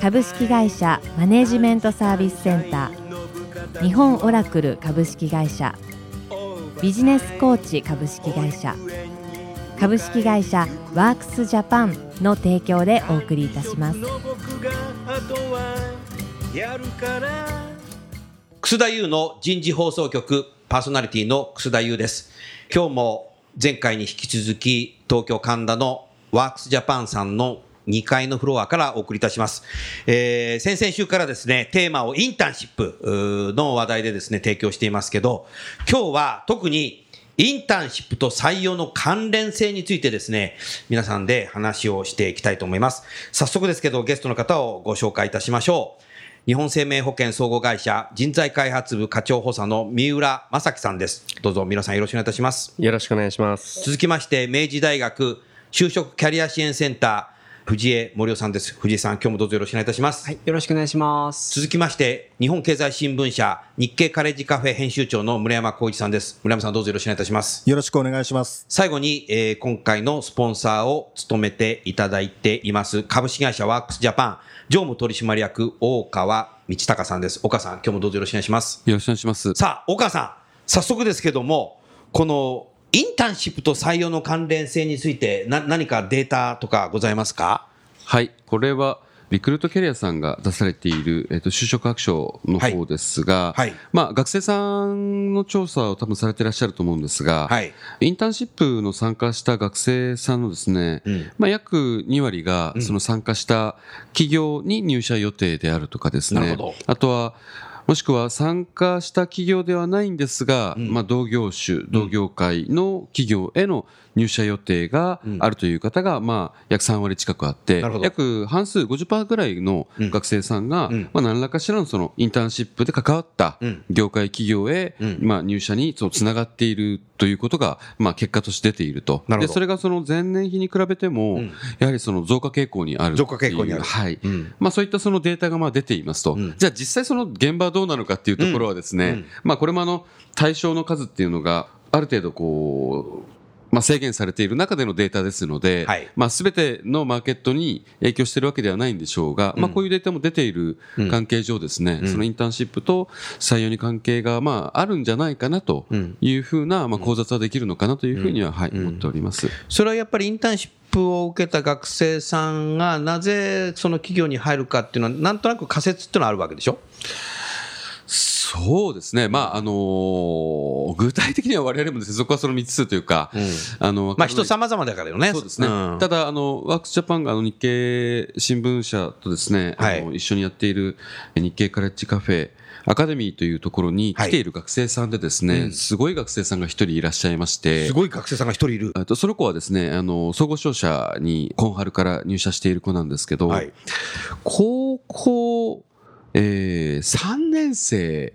株式会社マネジメントサービスセンター。日本オラクル株式会社。ビジネスコーチ株式会社。株式会社ワークスジャパンの提供でお送りいたします。楠田優の人事放送局パーソナリティの楠田優です。今日も前回に引き続き東京神田のワークスジャパンさんの2階のフロアからお送りいたします。えー、先々週からですね、テーマをインターンシップの話題でですね、提供していますけど、今日は特にインターンシップと採用の関連性についてですね、皆さんで話をしていきたいと思います。早速ですけど、ゲストの方をご紹介いたしましょう。日本生命保険総合会社人材開発部課長補佐の三浦正樹さんです。どうぞ皆さんよろしくお願いいたします。よろしくお願いします。続きまして、明治大学就職キャリア支援センター藤江森夫さんです。藤江さん、今日もどうぞよろしくお願いいたします。はい、よろしくお願いします。続きまして、日本経済新聞社日経カレッジカフェ編集長の村山浩一さんです。村山さん、どうぞよろしくお願いいたします。よろしくお願いします。最後に、えー、今回のスポンサーを務めていただいています、株式会社ワークスジャパン、常務取締役、大川道隆さんです。岡さん、今日もどうぞよろしくお願いします。よろしくお願いします。さあ、岡さん、早速ですけども、このインターンシップと採用の関連性についてな何かデータとかございますか？はい、これはリクルートキャリアさんが出されている、えっと、就職白書の方ですが、はい。はい、まあ、学生さんの調査を多分されていらっしゃると思うんですが、はい、インターンシップの参加した学生さんのですね、うん、まあ、約2割がその参加した企業に入社予定であるとかですね、あとはもしくは参加した企業ではないんですが、うん、まあ、同業種、同業界の企業への入社予定があるという方が、まあ、約3割近くあって、約半数50%ぐらいの学生さんが、まあ、何らかしらのそのインターンシップで関わった業界企業へ、まあ、入社につながっているということが、まあ、結果として出ていると。で、それがその前年比に比べても、やはりその増加傾向にある。増加傾向にある。はい。まあ、そういったそのデータがまあ出ていますと。じゃあ実際その現場はどうなのかっていうところはですね、まあ、これもあの、対象の数っていうのが、ある程度こう、まあ、制限されている中でのデータですので、はい、まあ、全てのマーケットに影響しているわけではないんでしょうが、うん、まあ、こういうデータも出ている関係上ですね、うん、そのインターンシップと採用に関係が、まあ、あるんじゃないかなというふうな、まあ、考察はできるのかなというふうには、はい、思っております。それはやっぱりインターンシップを受けた学生さんがなぜその企業に入るかっていうのはなんとなく仮説っていうのはあるわけでしょ？そうですね、まああのー、具体的には我々もです、ね、そこはその3つというか、うん、あのまあ、人様々だからよね、そうですね、うん、ただあの、ワークスジャパンがあの日経新聞社とですね、はい、あの一緒にやっている日経カレッジカフェ、アカデミーというところに来ている学生さんでですね、はいうん、すごい学生さんが一人いらっしゃいまして、すごい学生さんが一人いる。とその子はですね、あの、総合商社に今春から入社している子なんですけど、はい、高校えー、3年生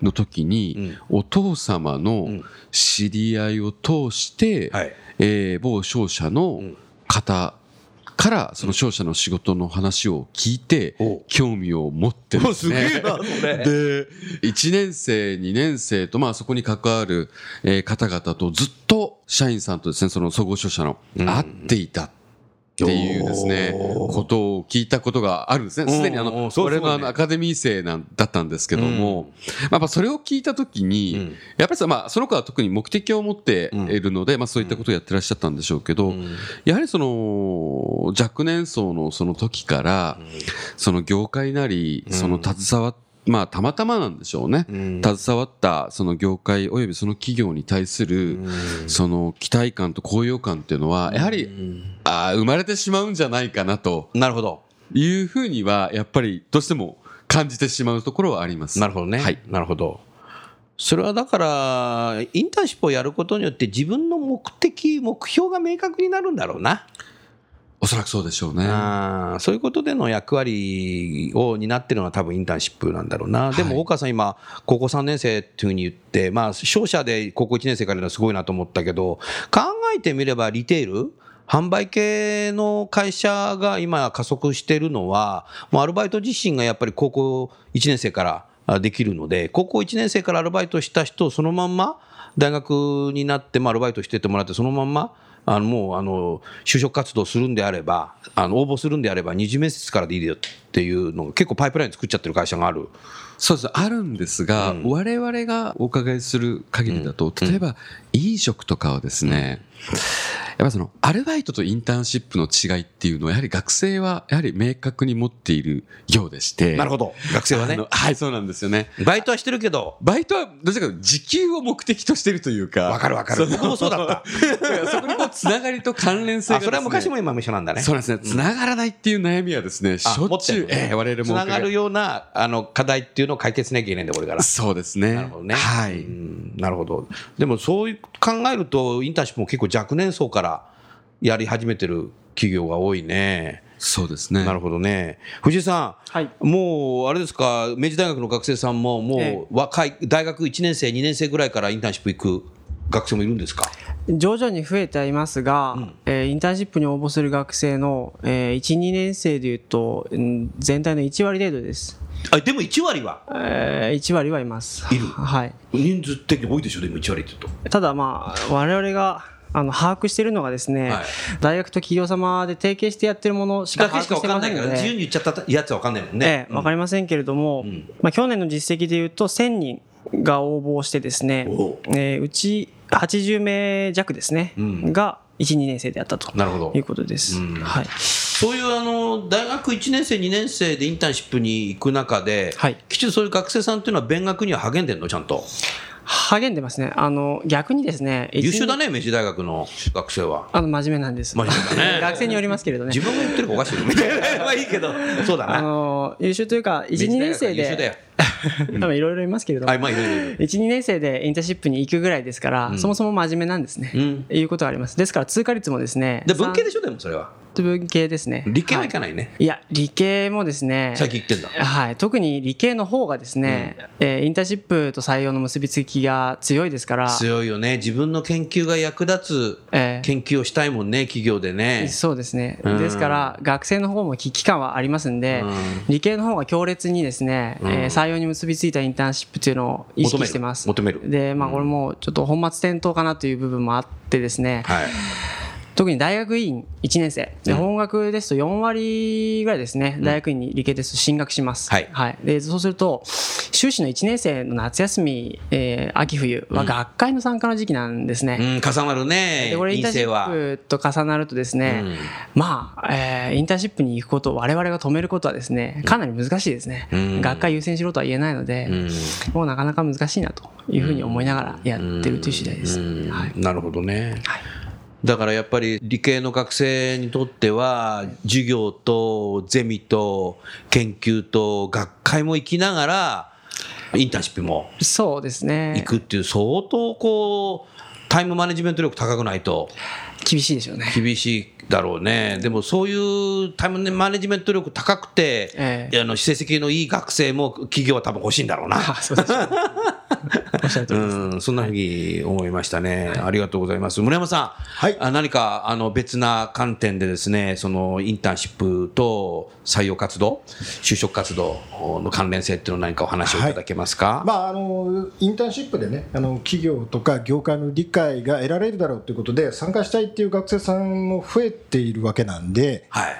の時に、お父様の知り合いを通して、はい、えー、某商社の方からその商社の仕事の話を聞いて興味を持ってですね。で、1年生、2年生とまあそこに関わる方々とずっと社員さんとですね、その総合商社の会っていた。っていうですね、ことを聞いたことがあるんですね。すでにあの、俺のあのアカデミー生なんだったんですけども、まあそれを聞いたときに、やっぱりまあその子は特に目的を持っているので、まあそういったことをやってらっしゃったんでしょうけど、やはりその若年層のその時から、その業界なり、その携わってまあ、たまたまなんでしょうね、うん、携わったその業界およびその企業に対する、その期待感と高揚感っていうのは、やはり、あ生まれてしまうんじゃないかなと。なるほど。いうふうには、やっぱりどうしても感じてしまうところはあります。なるほどね。はい。なるほど。それはだから、インターンシップをやることによって自分の目的、目標が明確になるんだろうな。おそらくそうでしょうね。そういうことでの役割を担ってるのは多分インターンシップなんだろうな。でも、大川さん今、高校3年生っていうふうに言って、まあ、商社で高校1年生からのはすごいなと思ったけど、考えてみればリテール販売系の会社が今加速してるのは、もうアルバイト自身がやっぱり高校1年生からできるので、高校1年生からアルバイトした人をそのまんま大学になって、まあ、アルバイトしててもらって、そのまんまあのもうあの就職活動するんであればあの応募するんであれば二次面接からでいいよっていうのが結構パイプライン作っちゃってる会社がある。そうですあるんですが、うん、我々がお伺いする限りだと、例えば飲食とかはですね、やっぱそのアルバイトとインターンシップの違いっていうのはやはり学生はやはり明確に持っているようでして。なるほど。学生はね。はいそうなんですよね。バイトはしてるけど。バイトはどちらかと時給を目的としてるというか。わかるわかる。僕もそうだった。そこにこうつながりと関連性が、ね、それは昔も今も一緒なんだね。そうですね。つながらないっていう悩みはですねしょっちゅう、えー、我々も。つながるようなあの課題っていうのを解決しなきゃいけないんだこれから。そうですね。なるほどねはいなるほど。でもそういう考えるとインターンシップも結構若年層からやり始めてる企業が多いね。そうですね。なるほどね。藤井さん、はい、もうあれですか、明治大学の学生さんも、もう若い、大学1年生、2年生ぐらいからインターンシップ行く学生もいるんですか？徐々に増えてはいますが、うん、えー、インターンシップに応募する学生の、えー、1、2年生でいうと、全体の1割程度です。あでも1割は、えー、1割はいます。いるはい。人数的に多いでしょ、でも1割って言うと。ただまあ、我々があの把握しているのがですね、はい、大学と企業様で提携してやってるものしか把握してませんので。自由に言っちゃったやつは分かんないもんね。ええ、分かりませんけれども、うん、まあ、去年の実績でいうと1000人が応募してですね、えー、うち80名弱ですね、うん、が1、2年生であったと。いうことです。はい、そういうあの大学1年生、2年生でインターンシップに行く中で、はい、きちんとそういう学生さんというのは、勉学には励んでるの、ちゃんと。励んでますね。あの、逆にですね。優秀だね、明治大学の学生は。あの、真面目なんです。真面目だね。学生によりますけれどね。自分が言ってるかおかしいみたいな。まあいいけど、そうだな。あの、優秀というか、1、2年生で。多分いろいろいますけれども、はいまあ、1、2年生でインターンシップに行くぐらいですから、うん、そもそも真面目なんですね、うん、いうことがあります。ですから通過率もですね。で文系でしょ、でもそれは。文系ですね。理系はいかないね。いや、理系もですね。最近言ってんだ。はい。特に理系の方がですね、うん、えー、インターンシップと採用の結びつきが強いですから。強いよね。自分の研究が役立つ研究をしたいもんね、えー、企業でね。そうですね。うん、ですから、学生の方も危機感はありますんで、うん、理系の方が強烈にですね、うん、えー、採用に結びついたインターンシップというのを意識してます。求める。で、まあ、これもちょっと本末転倒かなという部分もあってですね、はい特に大学院1年生。で、本学ですと4割ぐらいですね、大学院に理系ですと進学します、はい、はい、でそうすると修士の1年生の夏休み、えー、秋冬は学会の参加の時期なんですね、うん、重なるねでこれインターンシップと重なるとですね、うん、まあ、えー、インターンシップに行くことを我々が止めることはですねかなり難しいですね、うん、学会優先しろとは言えないので、もうなかなか難しいなというふうに思いながらやってるという次第です、はい、なるほどね、はいだからやっぱり理系の学生にとっては授業とゼミと研究と学会も行きながらインターンシップもそうですね。行くっていう相当こうタイムマネジメント力高くないと厳しいでしょうね。厳しいだろうね。でもそういうタイムマネジメント力高くて、ええ、あの成績のいい学生も企業は多分欲しいんだろうな。あそうですうん、そんなふうに思いましたね、はい、ありがとうございます。村山さん、はい、あ何かあの別な観点でですね、そのインターンシップと採用活動、就職活動の関連性っていうの何かお話をい。ただけますか？はい、まああのインターンシップでね、あの企業とか業界の理解が得られるだろうということで参加したいっていう学生さんも増えているわけなんで。はい。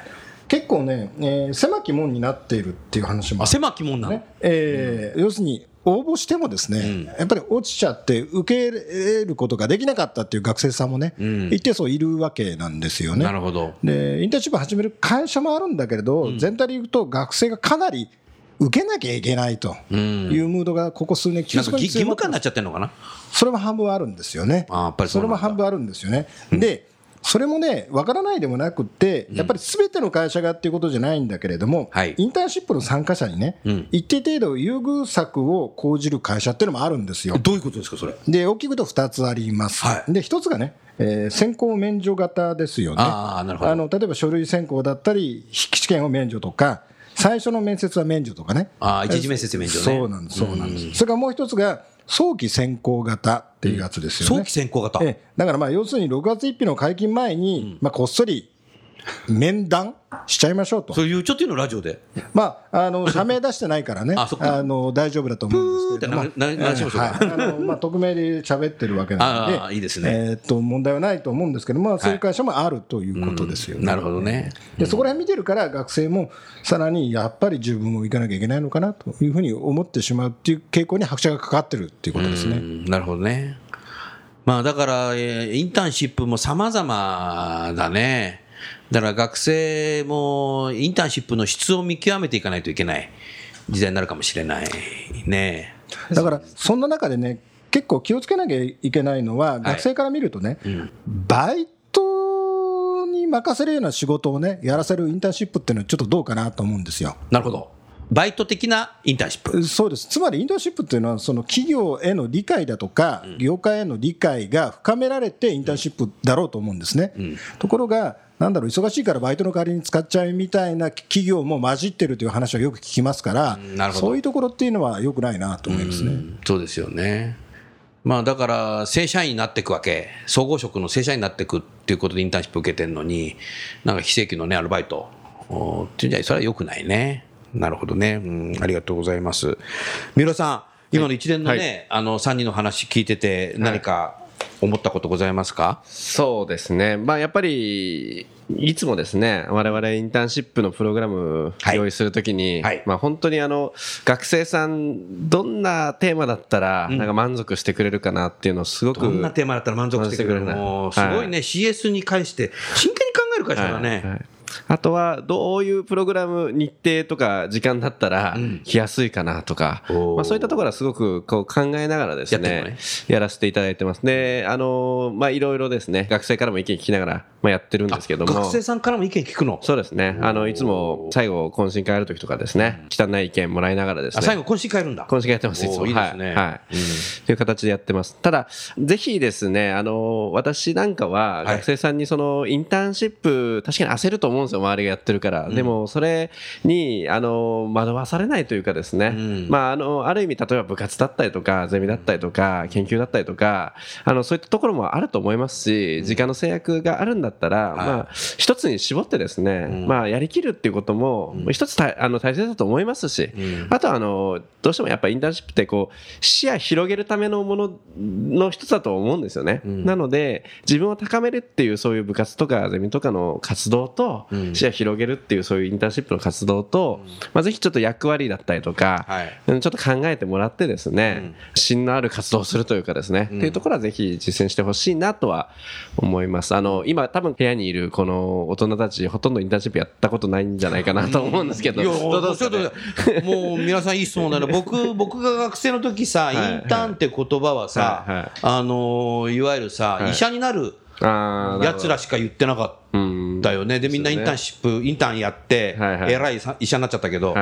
結構ね、えー、狭き門になっているっていう話もあ狭き門なの、ねえー、うん、要するに応募してもですね、うん、やっぱり落ちちゃって受け入れることができなかったっていう学生さんもね、うん、一定数いるわけなんですよね。なるほど。でインターンシップ始める会社もあるんだけれど、うん、全体で言うと学生がかなり受けなきゃいけないというムードがここ数年急速に義務化になっちゃってるのかな？それも半分あるんですよね。あやっぱりそれも半分あるんですよね。でそれもね、わからないでもなくて、やっぱりすべての会社がっていうことじゃないんだけれども、はい、インターンシップの参加者にね、うん、一定程度優遇策を講じる会社っていうのもあるんですよ。どういうことですか、それ？で、大きくと2つあります。はい、で、1つがね、えー、先行免除型ですよね。あなるほどあの例えば書類選考だったり、筆記試験を免除とか、最初の面接は免除とかね。あ一次面接免除ね。そうなんです、そうなんです。それからもう一つが、早期先行型っていうやつですよね。早期先行型、えだからまあ要するに6月1日の解禁前に、まあこっそり面談しちゃいましょうと。そういうちょっというのラジオで。まあ、あの、社名出してないからね、あの、大丈夫だと思うんですけども。な、な、しましょうか。あの、まあ、匿名で喋ってるわけなんで。あいいですね。えっと、問題はないと思うんですけども、そういう会社もあるということですよね。なるほどね。で、そこら辺見てるから、学生もさらにやっぱり自分も行かなきゃいけないのかなというふうに思ってしまうっていう傾向に拍車がかかってるっていうことですね。なるほどね。まあ、だから、インターンシップも様々だね。だから学生もインターンシップの質を見極めていかないといけない。時代になるかもしれないね。だからそんな中でね結構気をつけなきゃいけないのは、学生から見るとね、うん、バイトに任せるような仕事をねやらせるインターンシップっていうのはちょっとどうかなと思うんですよ。なるほど。バイト的なインターンシップ。そうです、つまりインターンシップっていうのは、その企業への理解だとか、業界への理解が深められて、インターンシップだろうと思うんですね。うん、ところが、なんだろう、忙しいからバイトの代わりに使っちゃうみたいな企業も混じってるという話はよく聞きますから、そういうところっていうのはよくないなと思いますね。うそうですよね。まあだから正社員になっていくわけ、総合職の正社員になっていくっていうことでインターンシップ受けてるのに、なんか非正規のね、アルバイトっていうんじゃ、それはよくないね。なるほどね。うん、ありがとうございます。三浦さん、今の一連のね、はい、あの3人の話聞いてて、何か思ったことございますか、そうですね。まあやっぱり、いつもですね、我々インターンシップのプログラム用意するときに、はい。はい、まあ本当にあの、学生さん、どんなテーマだったら、なんか満足してくれるかなっていうのをすごく、どんなテーマだったら満足してくれるもう、すごいね、はい、CS に関して真剣に考える会社だね。はいあとはどういうプログラム、日程とか時間だったら来やすいかなとか、まあ、そういったところはすごくこう考えながらですね、やらせていただいてます。で、あのまあ、いろいろですね、学生からも意見聞きながら、まあ、やってるんですけども。学生さんからも意見聞くの？そうですね。あの、いつも最後、懇親会やるときとかですね、汚い意見もらいながらですね。最後、懇親会やるんだ。懇親会やってます、いつも。いいですね。はい。はい。という形でやってます。ただ、ぜひですね、あの、私なんかは、学生さんにその、インターンシップ、確かに焦ると思うんですよ、周りがやってるから。でも、それに、あの、惑わされないというかですね、まあ、あの、ある意味、例えば部活だったりとか、ゼミだったりとか、研究だったりとか、あの、そういったところもあると思いますし、時間の制約があるんだったら、まあ、一つに絞ってですね、まあ、やりきるっていうことも、一つあの大切だと思いますし、あとは、あの、どうしてもやっぱインターンシップってこう、視野広げるためのものの一つだと思うんですよね。なので、自分を高めるっていうそういう部活とかゼミとかの活動と、視野広げるっていうそういうインターンシップの活動と、まあ、ぜひちょっと役割だったりとか、ちょっと考えてもらってですね、芯のある活動をするというかですね、っていうところはぜひ実践してほしいなとは思います。あの、今多分部屋にいるこの大人たちほとんどインターンシップやったことないんじゃないかなと思うんですけど、いや、ちょっと、もう皆さんいい質問だね。僕、僕が学生の時さ、インターンって言葉はさ、あの、いわゆるさ、医者になる、やつらしか言ってなかったよね。で、みんなインターンシップ、インターンやって、偉い医者になっちゃったけど、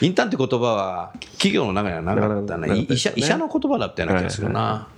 インターンって言葉は企業の中にはなかったね。医者医者の言葉だったような気がするな。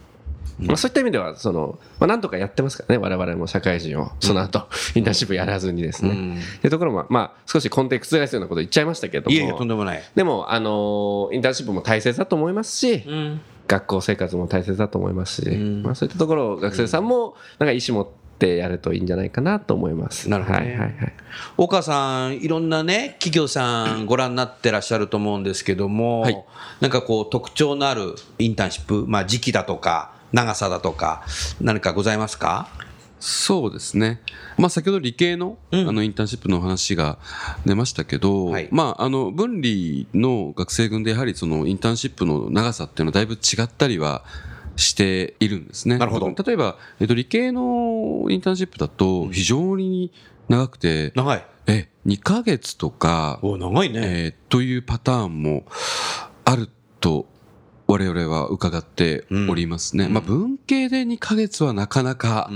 まあ、そういった意味ではその、まあ、なんとかやってますからね。我々も社会人をその後、インターンシップやらずにですね、うん、っていうところも、まあ、少し根底覆すようなこと言っちゃいましたけども。いやいやとんでもない。でも、あのインターンシップも大切だと思いますし、うん、学校生活も大切だと思いますし、うん、まあ、そういったところを学生さんもなんか意思持ってやるといいんじゃないかなと思います。なるほど、ね、はいはいはい。岡さん、いろんなね、企業さんご覧になってらっしゃると思うんですけども、はい、なんかこう特徴のあるインターンシップ、まあ時期だとか、長さだとか、何かございますか？そうですね、まあ、先ほど理系の,、あのインターンシップの話が出ましたけど、はい、まあ、あの分離の学生群でやはりそのインターンシップの長さっていうのはだいぶ違ったりはしているんですね。なるほど。例えば、えっと、理系のインターンシップだと非常に長くて、長い。え2ヶ月とかお長いね、えー、というパターンもあると我々は伺っておりますね。うん、まあ、文系で2ヶ月はなかなか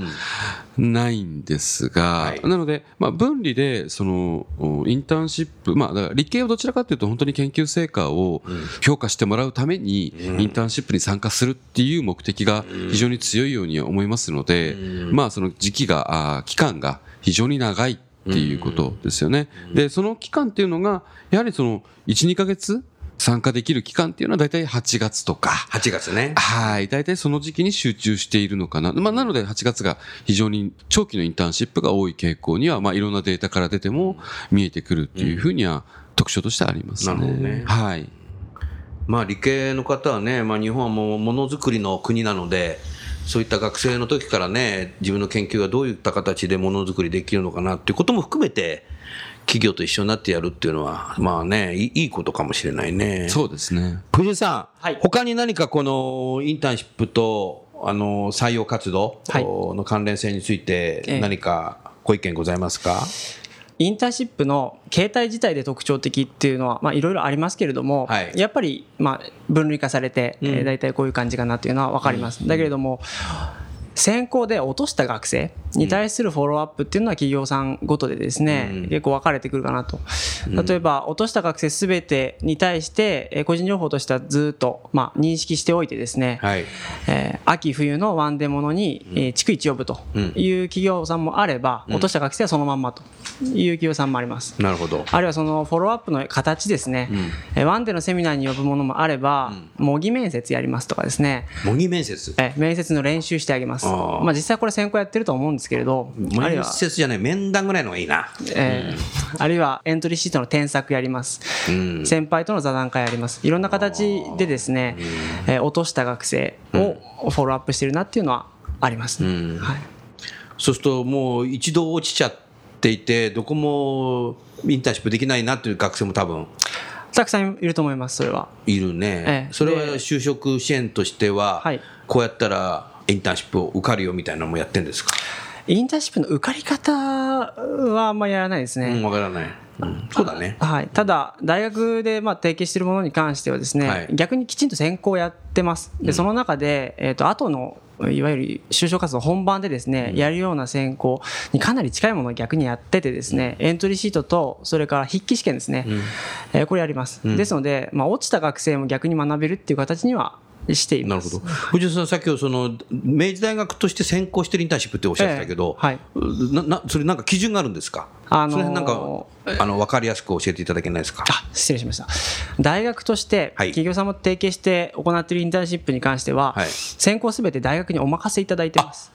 ないんですが、はい、なので、まあ、分離で、その、インターンシップ、まあ、だから理系はどちらかというと本当に研究成果を評価してもらうために、インターンシップに参加するっていう目的が非常に強いように思いますので、まあ、その時期が、あ期間が非常に長いっていうことですよね。で、その期間っていうのが、やはりその、1、2ヶ月参加できる期間っていうのは大体8月とか。8月ね。はい。大体その時期に集中しているのかな。まあ、なので8月が非常に長期のインターンシップが多い傾向には、まあ、いろんなデータから出ても見えてくるっていうふうには特徴としてありますね。なるほどね。はい。まあ、理系の方はね、まあ、日本はもうものづくりの国なので、そういった学生の時からね、自分の研究がどういった形でものづくりできるのかなっていうことも含めて、企業と一緒になってやるっていうのは、まあね、いいことかもしれないね。そうですね。藤井さん、はい、他に何かこのインターンシップと、あの、採用活動の関連性について何かご意見ございますか、インターンシップの形態自体で特徴的っていうのは、まあ、いろいろありますけれども、はい、やっぱり、まあ、分類化されて、うん、えー、大体こういう感じかなっていうのは分かります。うん、だけれども、選考で落とした学生に対するフォローアップっていうのは企業さんごとでですね、うん、結構分かれてくるかなと。例えば、落とした学生すべてに対して、個人情報としてはずっと、まあ、認識しておいてですね、はい、えー、秋冬のワンデモノに、えー、逐一呼ぶという企業さんもあれば、落とした学生はそのまんまという企業さんもあります。なるほど。あるいはそのフォローアップの形ですね、うん、ワンデのセミナーに呼ぶものもあれば、模擬面接やりますとかですね。模擬面接？え面接の練習してあげます。あまあ実際これ先行やってると思うんですけれど、面接じゃない、面談ぐらいのがいいな。えー、あるいはエントリーシートの添削やります。うん、先輩との座談会やります。いろんな形でですね、えー、落とした学生をフォローアップしてるなっていうのはあります、ね、うん、はい。そうするともう一度落ちちゃっていて、どこもインターンシップできないなっていう学生も多分たくさんいると思います、それは。いるね。ええ、それは就職支援としては、はい、こうやったらインターンシップを受かるよみたいなのもやってるんですか？インターンシップの受かり方はあんまりやらないですね。うん、わからない。うん、そうだね。はい。ただ、大学でまあ提携しているものに関してはですね、はい、逆にきちんと選考をやってます。で、その中で、えっ、ー、と、後のいわゆる就職活動本番でですね、やるような選考にかなり近いものを逆にやっててですね、エントリーシートと、それから筆記試験ですね、えこれやります。ですので、まあ、落ちた学生も逆に学べるっていう形にはしています。なるほど。藤井さん、さっきその、明治大学として専攻してるインターンシップっておっしゃってたけど、えー、はい。な、な、それなんか基準があるんですか？あのー、それなんか、あの、わかりやすく教えていただけないですか？あ、失礼しました。大学として、企業さんも提携して行っているインターンシップに関しては、はい、専攻すべて大学にお任せいただいてます。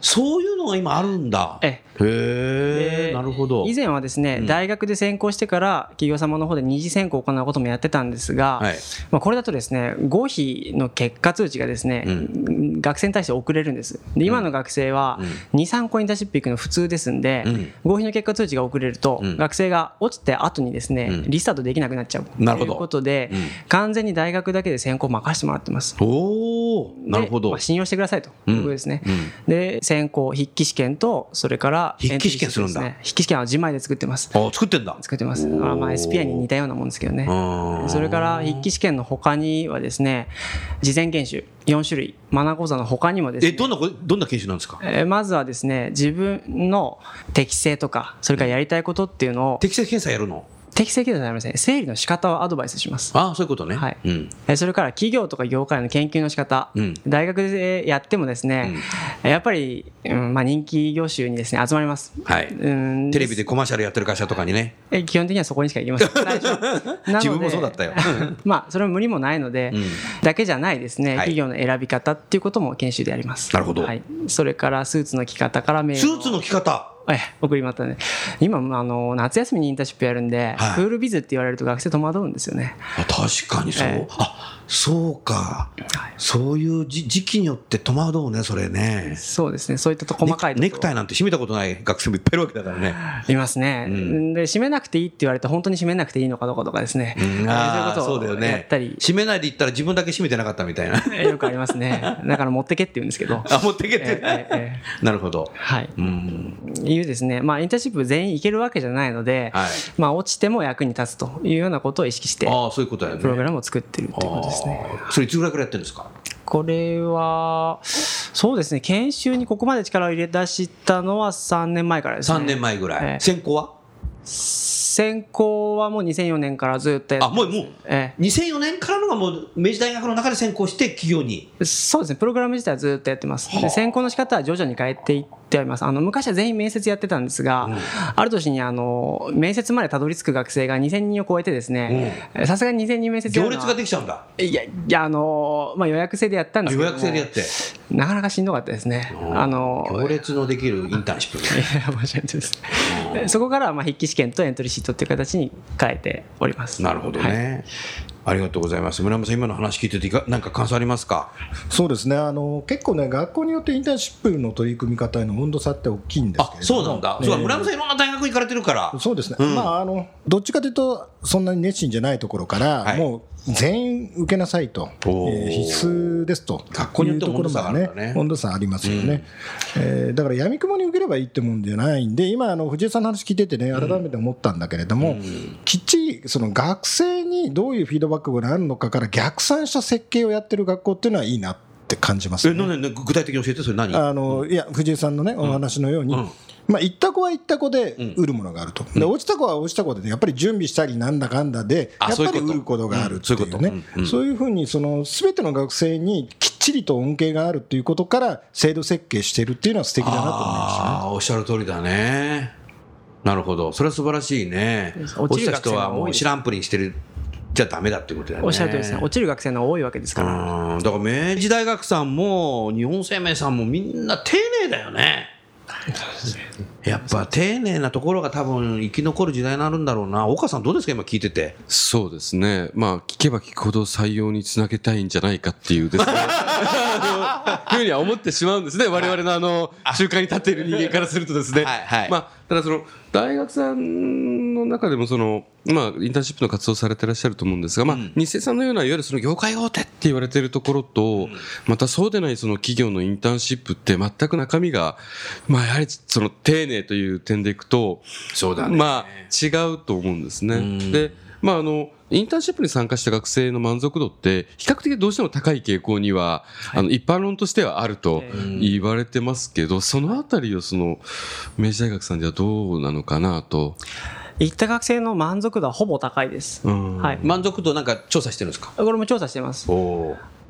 そういうのが今あるんだ。ええ。へえ、なるほど。以前はですね、うん、大学で専攻してから企業様の方で二次選考を行うこともやってたんですが、はい、まあこれだとですね、合否の結果通知がですね、うん、学生に対して遅れるんです。で、今の学生は2、3個インターンシップ行くの普通ですんで、うん、合否の結果通知が遅れると、学生が落ちて後にですね、リスタートできなくなっちゃう。ということで、完全に大学だけで専攻を任せてもらってます。おお、なるほど。まあ、信用してくださいということですね。で、専攻、筆記試験と、それから筆記試験するんだ。筆記試験は自前で作ってます。あ作ってんだ。作ってます。まあ、まあ、SPI に似たようなもんですけどね。それから筆記試験の他にはですね、事前研修4種類、マナー講座の他にもですね。え、どんな、どんな研修なんですか？えまずはですね、自分の適性とか、それからやりたいことっていうのを。適性検査やるの？適正ではありません。整理の仕方をアドバイスします。ああ、そういうことね。はい。うん、それから企業とか業界の研究の仕方、うん、大学でやってもですね、うん、やっぱり、うんまあ、人気業種にですね、集まります。はい。うん、テレビでコマーシャルやってる会社とかにね。え基本的にはそこにしか行きません。自分もそうだったよ。まあ、それも無理もないので、だけじゃないですね、企業の選び方っていうことも研修でやります。なるほど。はい。それからスーツの着方からスーツの着方え送りまったね。今あの夏休みにインターンシップやるんで、はい、クールビズって言われると学生戸惑うんですよね。確かにそう、えー、あそうか、はい、そういう時期によって戸惑うね、それね。そうですね、そういったと細かいネクタイなんて締めたことない学生もいっぱいいるわけだからね。いますね、うん、で、締めなくていいって言われて、本当に締めなくていいのかどうかとかですね。うん、ああ、そうだよね。締めないで言ったら自分だけ締めてなかったみたいな。よくありますね。だから持ってけって言うんですけど。あ、持ってけって。えええ、なるほど。はい。うん。いうですね、まあ、インターンシップ全員行けるわけじゃないので、はい、まあ、落ちても役に立つというようなことを意識してあそういうことプログラムを作ってるっていうことですね。それいつぐらいからやってるんですか？これは、そうですね、研修にここまで力を入れ出したのは3年前からですね。3年前ぐらい。えー、専攻は？専攻はもう2004年からずっとやってあもうもう、ええ、2004年からのがもう明治大学の中で専攻して企業に。そうですね。プログラム自体はずっとやってます。で専攻の仕方は徐々に変えていってあります。あの昔は全員面接やってたんですが、うん、ある年にあの面接までたどり着く学生が2000人を超えてですねさすがに2000人面接行列ができちゃうんだ。いやいやあの、まあ、予約制でやったんですけど予約制でやって。なかなかしんどかったですね。あの行列のできるインターンシップ いや申し訳ないですそこからまあ筆記試験とエントリーシートっていう形に変えております。なるほどね、はい。ありがとうございます。村山さん、今の話聞いてて、何か感想ありますか？そうですね。あの、結構ね、学校によってインターンシップの取り組み方への温度差って大きいんですけどそうなんだ、そう村山さん、いろんな大学行かれてるから。そうですね、うん、まああの、どっちかというと、そんなに熱心じゃないところから、はい、もう全員受けなさいと、えー、必須ですと。学校によって温度差ね、ね、温度差ありますよね、うん、えー、だからやみくもに受ければいいってもんじゃないんで、今、あの藤井さんの話聞いててね、改めて思ったんだけれども、うん、きっちりその学生にどういうフィードバックがあるのかから逆算した設計をやってる学校っていうのはいいなって感じます、ね、え具体的に教えて、それ何？あのいや藤井さんのね、お話のように、まあ、行った子は行った子で売るものがあると、で落ちた子は落ちた子で、ね、やっぱり準備したりなんだかんだで、やっぱり売ることがあるっていうね、そういうふうにその全ての学生にきっちりと恩恵があるっていうことから制度設計してるっていうのは素敵だなと思いました、ね、おっしゃる通りだね。なるほど、それは素晴らしいね。落ちた人はもう知らんぷりにしてるじゃダメだってことだよね。おっしゃるとですね。落ちる学生の多いわけですから。だから明治大学さんも日本生命さんもみんな丁寧だよね。やっぱ丁寧なところが多分生き残る時代になるんだろうな。岡さんどうですか？今聞いてて。そうですね。まあ聞けば聞くほど採用につなげたいんじゃないかっていうですね。ふうには思ってしまうんですね。我々のあの中間に立っている人間からするとですね、はいはい、まあただその大学さんの中でもその、まあ、インターンシップの活動されてらっしゃると思うんですが、まあ、日清さんのようないわゆるその業界大手って言われているところと、またそうでないその企業のインターンシップって全く中身が、まあ、やはりその丁寧という点でいくと、そうだね。まあ、違うと思うんですね。で、まあ、あの、インターンシップに参加した学生の満足度って比較的どうしても高い傾向には、はい、あの一般論としてはあると言われてますけど、そのあたりをその明治大学さんではどうなのかなと。行った学生の満足度はほぼ高いです。はい、満足度なんか調査してるんですか？これも調査してます。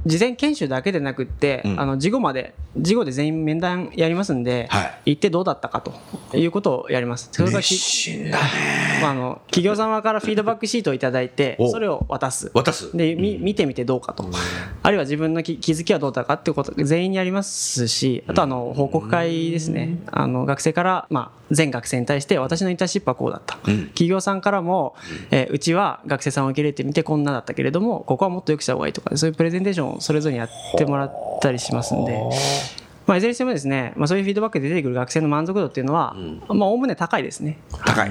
事前研修だけでなくって、うん、あの事後まで事後で全員面談やりますんで、はい、行ってどうだったかということをやります。それがまあ、あの企業様からフィードバックシートを頂いてそれを渡す。渡す。で、み見てみてどうかと、あるいは自分の気づきはどうだかっていうこと全員にやりますしあとあの報告会ですね。あの学生から、まあ、全学生に対して私のインターンシップはこうだった、うん、企業さんからも、えー、うちは学生さんを受け入れてみてこんなだったけれどもここはもっと良くした方がいいとかそういうプレゼンテーションそれぞれやってもらったりしますんで。まあ、いずれにしてもですね、まあ、そういうフィードバックで出てくる学生の満足度っていうのは、まあ、おおむね高いですね。高い。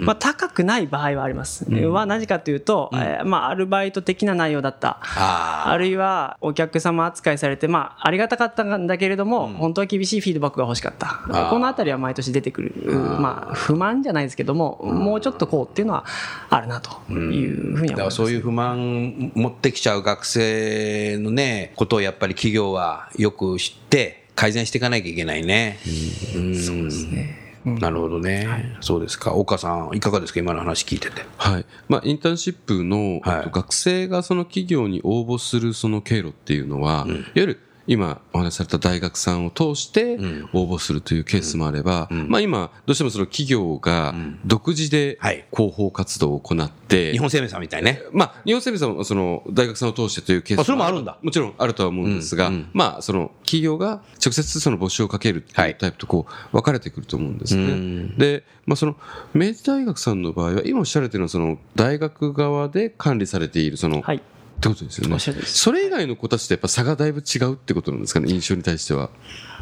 まあ、高くない場合はあります。うん、は何かというと、うん、えー、まあ、アルバイト的な内容だった。あるいは、お客様扱いされて、まあ、ありがたかったんだけれども、うん、本当は厳しいフィードバックが欲しかった。このあたりは毎年出てくる。まあ、不満じゃないですけども、もうちょっとこうっていうのはあるなというふうに思います。だからそういう不満持ってきちゃう学生のね、ことをやっぱり企業はよく知って、改善していかなきゃいけないね。うん、そうですね。なるほどね、はい、そうですか、岡さん、いかがですか、今の話聞いてて。はい。まあ、インターンシップの、はい、学生がその企業に応募するその経路っていうのは、うん、いわゆる今お話しされた大学さんを通して応募するというケースもあれば、まあ今、どうしてもその企業が独自で広報活動を行って、日本生命さんみたいね。まあ、日本生命さんはその大学さんを通してというケースもそれもあるんだ。もちろんあるとは思うんですが、まあ、その企業が直接その募集をかけるタイプとこう分かれてくると思うんですね。で、まあその明治大学さんの場合は今おっしゃられているのはその大学側で管理されているその、はいってことですよね。それ以外の子たちとやっぱ差がだいぶ違うってことなんですかね、印象に対しては。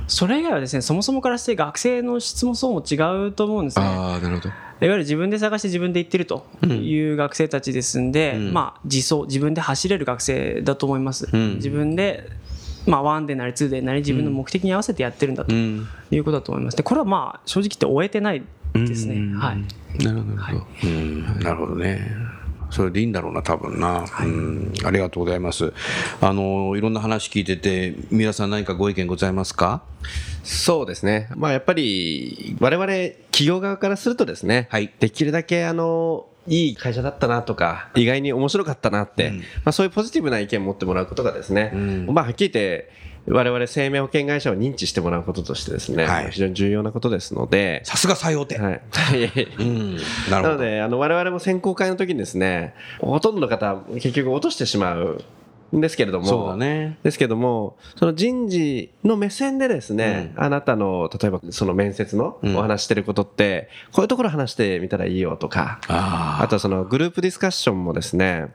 それ以外はですね、そもそもからして学生の質も層も違うと思うんですね。あなるほど。いわゆる自分で探して自分で行ってるという学生たちですんで、うん、まあ自走、自分で走れる学生だと思います。うん、自分でまあ、1でなり2でなり自分の目的に合わせてやってるんだということだと思いますでこれはまあ正直言って終えてないですね。はい、なるほど、はい、なるほどね。それでいいんだろうな、多分な、はい、うん。ありがとうございます。あの、いろんな話聞いてて、皆さん何かご意見ございますか？そうですね。まあ、やっぱり、我々、企業側からするとですね、はい、できるだけ、あの、いい会社だったなとか、意外に面白かったなって、うん、まあ、そういうポジティブな意見を持ってもらうことがですね、うん、まあ、はっきり言って、我々生命保険会社を認知してもらうこととしてですね、はい、非常に重要なことですので。さすが最大手。はい。うん、なので、あの、我々も選考会の時にですね、ほとんどの方、結局落としてしまうですけれども、そうだね。ですけども、その人事の目線でですね、うん、あなたの、例えばその面接のお話してることって、うん、こういうところ話してみたらいいよとか、ああとそのグループディスカッションもですね、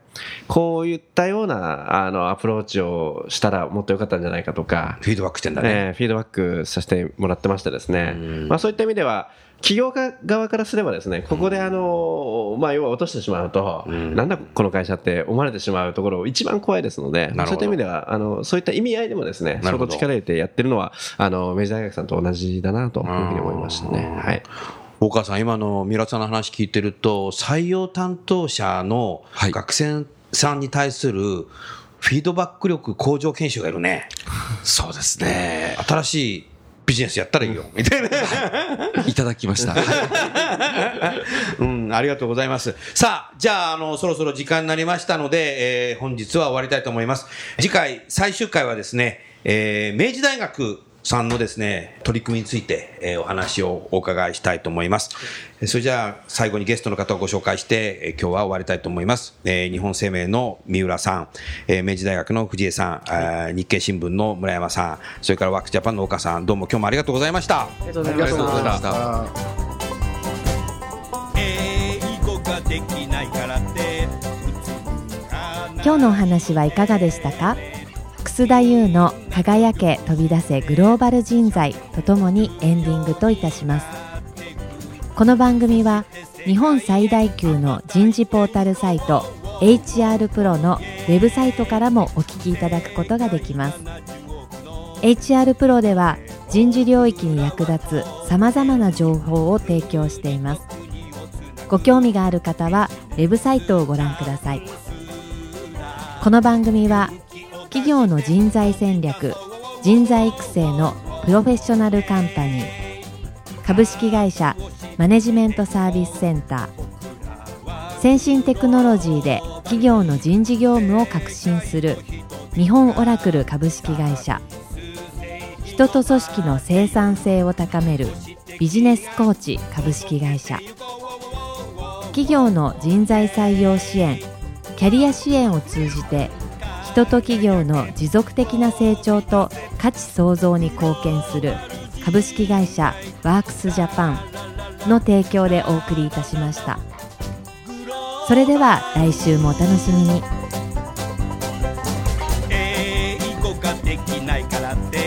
こういったようなあのアプローチをしたらもっと良かったんじゃないかとか、フィードバックしてんだね。えー、フィードバックさせてもらってましてですね、まあそういった意味では、企業側からすればですね、ここであの、まあ、要は落としてしまうと、うん、なんだこの会社って思われてしまうところ一番怖いですので、そういった意味では、あの、そういった意味合いでもですね、相当力入れてやってるのは、あの、明治大学さんと同じだなというふうに思いましたね。はい。大川さん、今の三浦さんの話聞いてると、採用担当者の学生さんに対するフィードバック力向上研修がいるね。そうですね。新しいビジネスやったらいいよ、みたいな、い。ただきました。うん、ありがとうございます。さあ、じゃあ、あの、そろそろ時間になりましたので、えー、本日は終わりたいと思います。次回、最終回はですね、えー、明治大学さんのですね、取り組みについて、えー、お話をお伺いしたいと思います。それじゃあ、最後にゲストの方をご紹介して、えー、今日は終わりたいと思います。えー、日本生命の三浦さん、えー、明治大学の藤江さん、はい、日経新聞の村山さん、それからワークジャパンの岡さん、どうも今日もありがとうございました。ありがとうございました。今日のお話はいかがでしたか？楠田優の輝け飛び出せグローバル人材とともにエンディングといたします。この番組は日本最大級の人事ポータルサイト HR プロのウェブサイトからもお聞きいただくことができます。HR プロでは人事領域に役立つさまざまな情報を提供しています。ご興味がある方はウェブサイトをご覧ください。この番組は企業の人材戦略人材育成のプロフェッショナルカンパニー株式会社マネジメントサービスセンター先進テクノロジーで企業の人事業務を革新する日本オラクル株式会社人と組織の生産性を高めるビジネスコーチ株式会社企業の人材採用支援キャリア支援を通じて人と企業の持続的な成長と価値創造に貢献する株式会社ワークスジャパンの提供でお送りいたしました。それでは来週もお楽しみに。英語ができないからって。